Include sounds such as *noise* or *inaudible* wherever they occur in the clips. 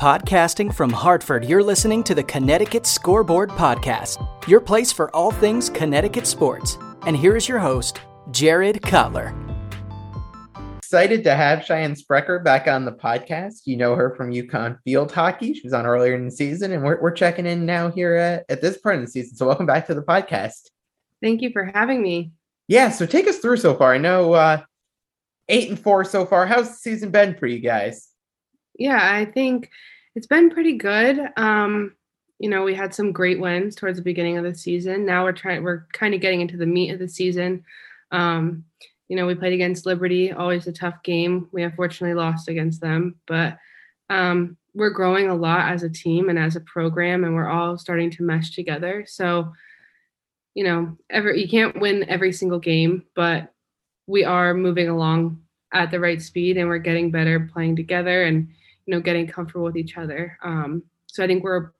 Podcasting from Hartford, you're listening to the Connecticut Scoreboard Podcast, your place for all things Connecticut sports. And here is your host, Jared Cutler. Excited to have Cheyenne Sprecher back on the podcast. You know her from UConn Field Hockey. She was on earlier in the season, and we're, we're checking in now here at, at this part of the season. So, welcome back to the podcast. Thank you for having me. Yeah, so take us through so far. I know uh, eight and four so far. How's the season been for you guys? Yeah, I think it's been pretty good. Um, you know, we had some great wins towards the beginning of the season. Now we're trying we're kind of getting into the meat of the season. Um, you know, we played against Liberty, always a tough game. We unfortunately lost against them, but um, we're growing a lot as a team and as a program, and we're all starting to mesh together. So, you know, every you can't win every single game, but we are moving along at the right speed, and we're getting better playing together and you know getting comfortable with each other. Um, so I think we're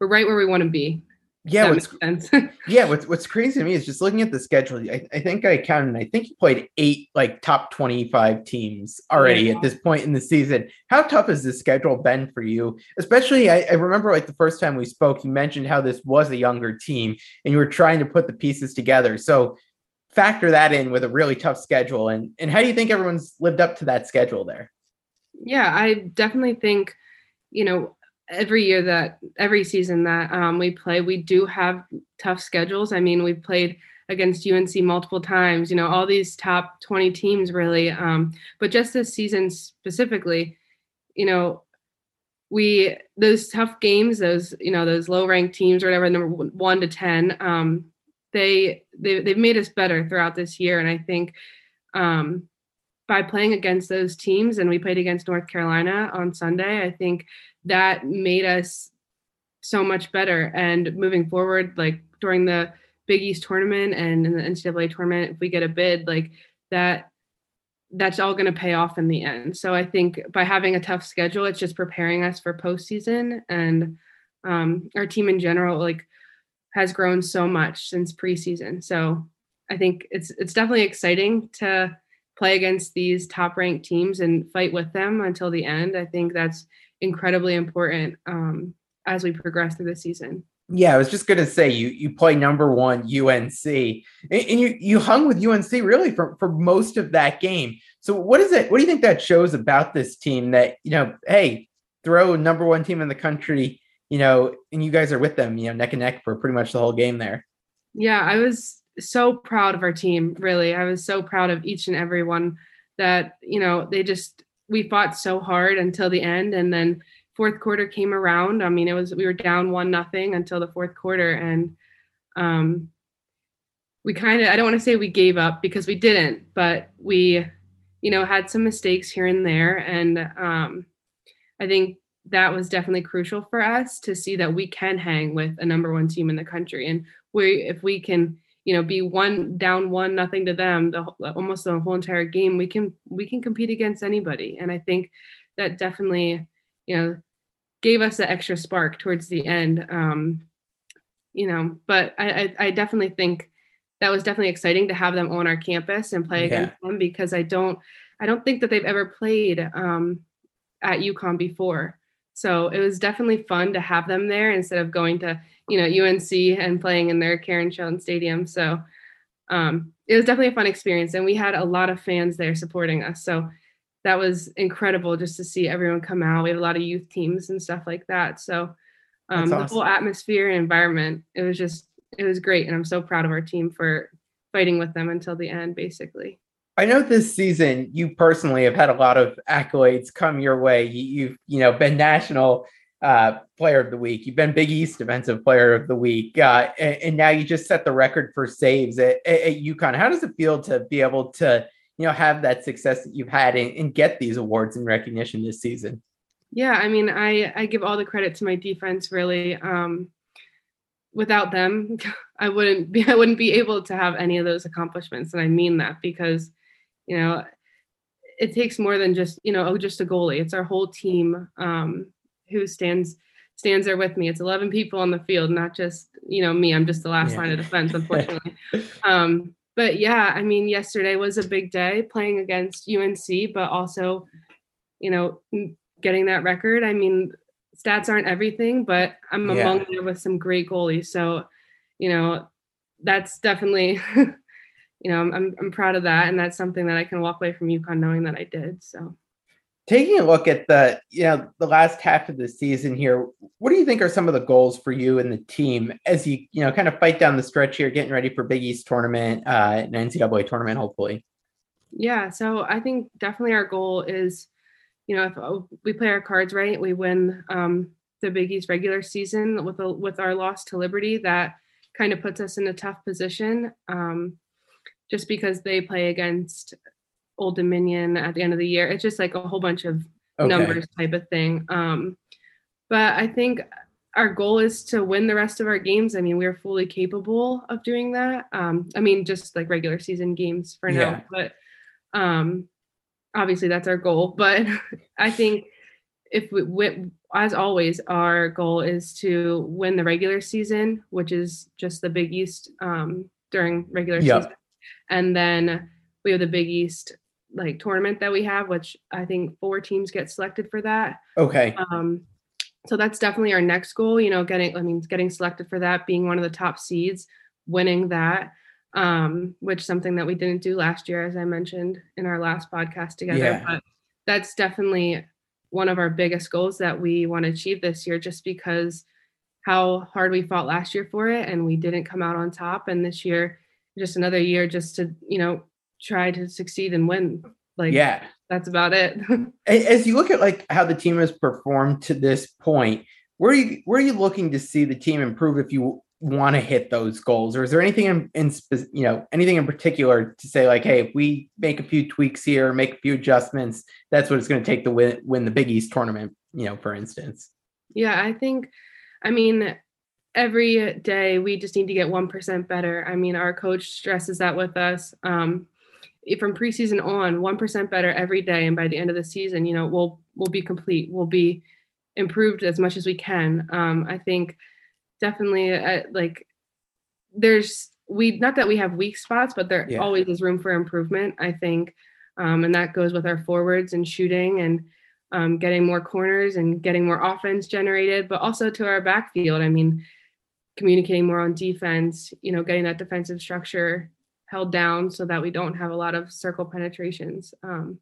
we're right where we want to be. Yeah, what's, *laughs* yeah. What's what's crazy to me is just looking at the schedule. I, I think I counted. And I think you played eight like top twenty five teams already yeah. at this point in the season. How tough has this schedule been for you? Especially, I, I remember like the first time we spoke, you mentioned how this was a younger team and you were trying to put the pieces together. So factor that in with a really tough schedule. And and how do you think everyone's lived up to that schedule there? Yeah, I definitely think, you know, every year that every season that um, we play, we do have tough schedules. I mean, we've played against UNC multiple times, you know, all these top 20 teams really. Um, but just this season specifically, you know, we those tough games, those, you know, those low ranked teams or whatever, number one to 10, um, they, they they've made us better throughout this year. And I think um, by playing against those teams and we played against North Carolina on Sunday, I think that made us so much better. And moving forward, like during the Big East tournament and in the NCAA tournament, if we get a bid, like that, that's all going to pay off in the end. So I think by having a tough schedule, it's just preparing us for postseason. And um, our team in general, like, has grown so much since preseason. So I think it's it's definitely exciting to play against these top ranked teams and fight with them until the end. I think that's incredibly important um, as we progress through the season. Yeah, I was just going to say you you play number one UNC, and, and, you you hung with UNC really for for most of that game. So what is it? What do you think that shows about this team? That you know, hey, throw number one team in the country, you know, and you guys are with them, you know, neck and neck for pretty much the whole game there. Yeah, I was so proud of our team. Really, I was so proud of each and every one that you know they just we fought so hard until the end and then fourth quarter came around i mean it was we were down one nothing until the fourth quarter and um we kind of i don't want to say we gave up because we didn't but we you know had some mistakes here and there and um i think that was definitely crucial for us to see that we can hang with a number one team in the country and we if we can you know be one down one nothing to them the almost the whole entire game we can we can compete against anybody. And i think that definitely you know gave us the extra spark towards the end um you know but i i, I definitely think that was definitely exciting to have them on our campus and play against them because i don't i don't think that they've ever played um at UConn before so it was definitely fun to have them there instead of going to you know UNC and playing in their Karen Shelton Stadium. So um, it was definitely a fun experience, and we had a lot of fans there supporting us. So that was incredible just to see everyone come out. We had a lot of youth teams and stuff like that. So um, awesome. the whole atmosphere and environment, it was just it was great, and I'm so proud of our team for fighting with them until the end, basically. I know this season you personally have had a lot of accolades come your way. You, have you know been national uh, player of the week. You've been Big East Defensive Player of the Week, uh, and, and, now you just set the record for saves at, at, UConn. How does it feel to be able to, you know, have that success that you've had and, and get these awards and recognition this season? Yeah, I mean, I I give all the credit to my defense. Really, um, without them, *laughs* I wouldn't be I wouldn't be able to have any of those accomplishments, and I mean that because, you know, it takes more than just you know oh just a goalie. It's our whole team. Um, who stands stands there with me. It's 11 people on the field, not just, you know, me. I'm just the last yeah. line of defense, *laughs* unfortunately. um, but yeah, I mean, yesterday was a big day playing against UNC, but also, you know, getting that record. I mean, stats aren't everything, but I'm yeah. among there with some great goalies. So, you know, that's definitely, *laughs* you know, I'm, I'm proud of that. And that's something that I can walk away from UConn knowing that I did. So taking a look at the you know the last half of the season here what do you think are some of the goals for you and the team as you you know kind of fight down the stretch here getting ready for big east tournament uh an ncaa tournament hopefully yeah so i think definitely our goal is you know if oh, we play our cards right we win um the big east regular season with a with our loss to liberty that kind of puts us in a tough position um just because they play against Old Dominion at the end of the year. It's just like a whole bunch of okay. numbers type of thing. Um, but I think our goal is to win the rest of our games. I mean, we're fully capable of doing that. Um, I mean, just like regular season games for now, yeah. but um, obviously that's our goal. *laughs* But I think if we, we, as always, our goal is to win the regular season, which is just the Big East um, during regular yep. season, and then we have the Big East like tournament that we have, which I think four teams get selected for that. Okay. Um, so that's definitely our next goal. You know, getting I mean, getting selected for that, being one of the top seeds, winning that, um, which something that we didn't do last year, as I mentioned in our last podcast together. Yeah. But that's definitely one of our biggest goals that we want to achieve this year, just because how hard we fought last year for it and we didn't come out on top. And this year, just another year just to, you know, try to succeed and win. Like, yeah, that's about it. *laughs* As you look at like how the team has performed to this point, where are you where are you looking to see the team improve if you want to hit those goals, or is there anything in, in you know anything in particular to say like, hey, if we make a few tweaks here, make a few adjustments, that's what it's going to take to win win the Big East tournament, you know, for instance. Yeah, I think, I mean, every day we just need to get 1% better. I mean, our coach stresses that with us. Um, from preseason on, one percent better every day, and by the end of the season, you know, we'll we'll be complete. We'll be improved as much as we can. Um, I think definitely uh, like there's we not that we have weak spots, but there yeah. always is room for improvement. I think, um, and that goes with our forwards and shooting and um, getting more corners and getting more offense generated, but also to our backfield. I mean, communicating more on defense. You know, getting that defensive structure held down so that we don't have a lot of circle penetrations. Um,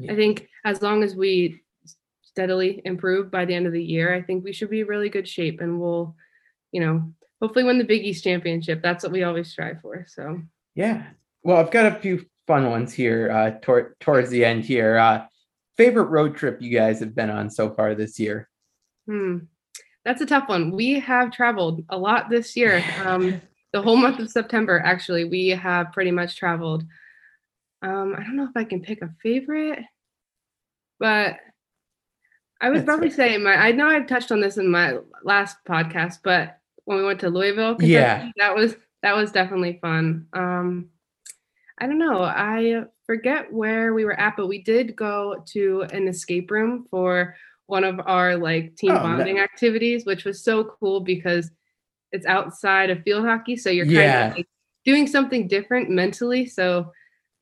yeah. I think as long as we steadily improve by the end of the year, I think we should be really good shape and we'll, you know, hopefully win the Big East championship. That's what we always strive for. So, yeah. Well, I've got a few fun ones here uh, tor- towards the end here. Uh, favorite road trip you guys have been on so far this year? Hmm. That's a tough one. We have traveled a lot this year. Um, *laughs* the whole month of September, actually, we have pretty much traveled. Um, I don't know if I can pick a favorite, but I would That's probably say my. I know I've touched on this in my last podcast, but when we went to Louisville, Kentucky, yeah, that was that was definitely fun. Um, I don't know. I forget where we were at, but we did go to an escape room for one of our like team oh, bonding activities, which was so cool because it's outside of field hockey, so you're kind yeah. of like doing something different mentally. So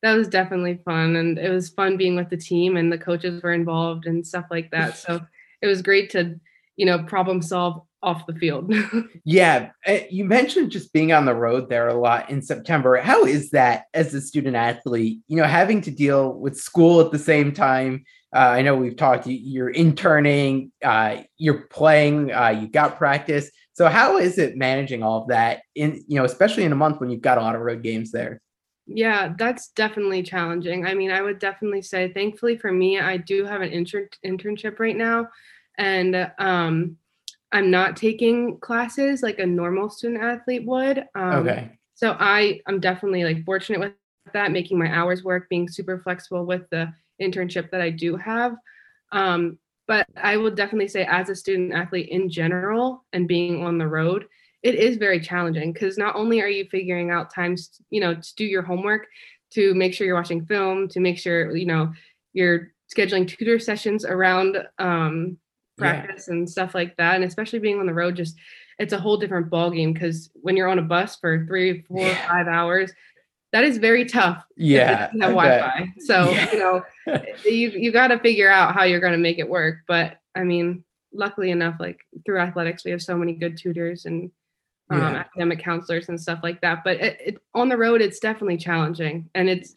that was definitely fun, and it was fun being with the team, and the coaches were involved and stuff like that. So it was great to, you know, problem solve off the field. *laughs* yeah, eh, you mentioned just being on the road there a lot in September. How is that as a student athlete? You know, having to deal with school at the same time. Uh, I know we've talked. You're interning, uh, you're playing, uh, you got practice. So how is it managing all of that in you know, especially in a month when you've got a lot of road games there? Yeah, that's definitely challenging. I mean, I would definitely say, thankfully for me, I do have an inter- internship right now, and um, I'm not taking classes like a normal student athlete would. Um, okay. So I I'm definitely like fortunate with that, making my hours work, being super flexible with the internship that I do have. Um, but I will definitely say, as a student athlete in general and being on the road, it is very challenging because not only are you figuring out times, you know, to do your homework, to make sure you're watching film, to make sure, you know, you're scheduling tutor sessions around um, practice yeah. and stuff like that. And especially being on the road, just it's a whole different ballgame because when you're on a bus for three, four, yeah. five hours, that is very tough. Yeah. have Wi-Fi. So, yeah. you know, *laughs* you, you got to figure out how you're going to make it work. But I mean, luckily enough, like through athletics, we have so many good tutors and um, yeah. academic counselors and stuff like that. But it, it, on the road, it's definitely challenging, and it's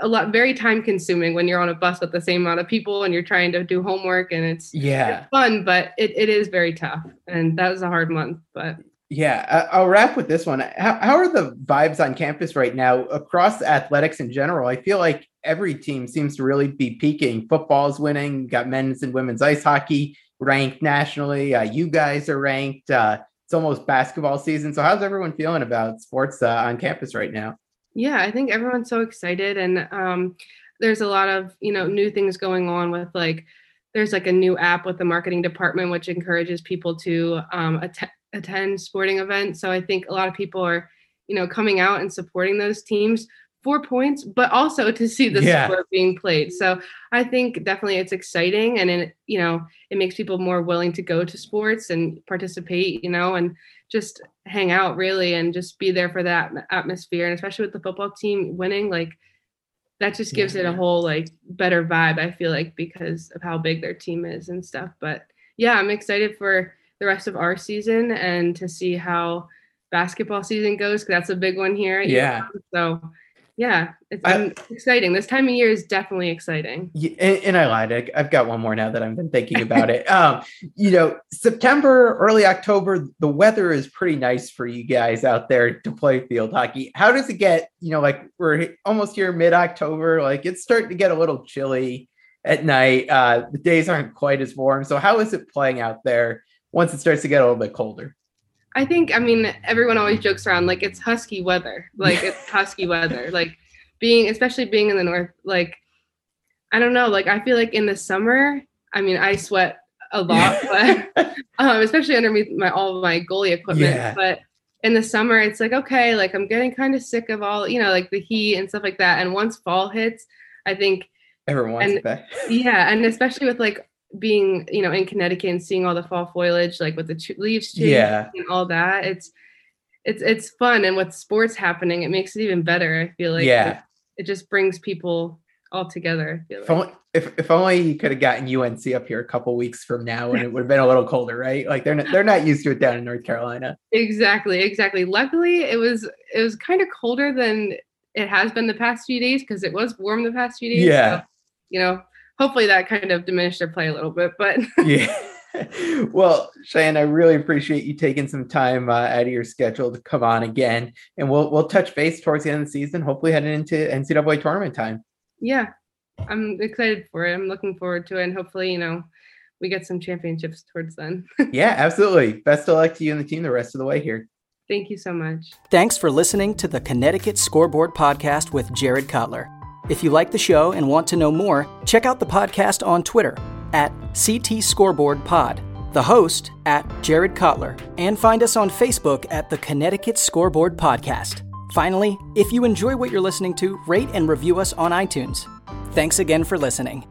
a lot very time consuming when you're on a bus with the same amount of people and you're trying to do homework and it's yeah it's fun but it, it is very tough and that was a hard month but yeah i'll wrap with this one how, how are the vibes on campus right now across athletics in general i feel like every team seems to really be peaking football's winning got men's and women's ice hockey ranked nationally uh, you guys are ranked uh, it's almost basketball season. So how's everyone feeling about sports uh, on campus right now? Yeah, I think everyone's so excited, and um, there's a lot of you know new things going on with like there's like a new app with the marketing department which encourages people to um, att- attend sporting events. So I think a lot of people are you know coming out and supporting those teams for points, but also to see the yeah. sport being played. So I think definitely it's exciting and it, you know, it makes people more willing to go to sports and participate, you know, and just hang out really and just be there for that atmosphere. And especially with the football team winning, like that just gives yeah. it a whole like better vibe, I feel like, because of how big their team is and stuff. But yeah, I'm excited for the rest of our season and to see how basketball season goes because that's a big one here. Yeah. So yeah, it's I, exciting. This time of year is definitely exciting. And, and, I lied. I've got one more now that I've been thinking about it. Um, you know, September, early October, the weather is pretty nice for you guys out there to play field hockey. How does it get? You know, like we're almost here mid October. Like it's starting to get a little chilly at night. Uh, the days aren't quite as warm. So how is it playing out there once it starts to get a little bit colder? I think I mean everyone always jokes around like it's husky weather. Like it's *laughs* husky weather. Like being especially being in the north like I don't know, like I feel like in the summer, I mean I sweat a lot, but *laughs* um, especially underneath my all my goalie equipment, yeah. but in the summer it's like okay, like I'm getting kind of sick of all, you know, like the heat and stuff like that. And once fall hits, I think everyone wants and, it back. *laughs* yeah, and especially with like being you know in Connecticut and seeing all the fall foliage like with the ch- leaves changing yeah. and all that it's it's it's fun. And with sports happening it makes it even better I feel like. Yeah. It, it just brings people all together I feel if, only, if, if only you could have gotten UNC up here a couple weeks from now and it would have been a little colder right? Like they're not, they're not used to it down in North Carolina. Exactly exactly. Luckily it was it was kind of colder than it has been the past few days because it was warm the past few days yeah. so, you know hopefully that kind of diminished their play a little bit. But *laughs* yeah. *laughs* Well, Cheyenne, I really appreciate you taking some time uh, out of your schedule to come on again, and we'll we'll touch base towards the end of the season. Hopefully, heading into NCAA tournament time. Yeah, I'm excited for it. I'm looking forward to it, and hopefully, you know, we get some championships towards then. *laughs* yeah, absolutely. Best of luck to you and the team the rest of the way here. Thank you so much. Thanks for listening to the Connecticut Scoreboard Podcast with Jared Cutler. If you like the show and want to know more, check out the podcast on Twitter at CT Scoreboard Pod, the host at Jared Cutler, and find us on Facebook at the Connecticut Scoreboard Podcast. Finally, if you enjoy what you're listening to, rate and review us on iTunes. Thanks again for listening.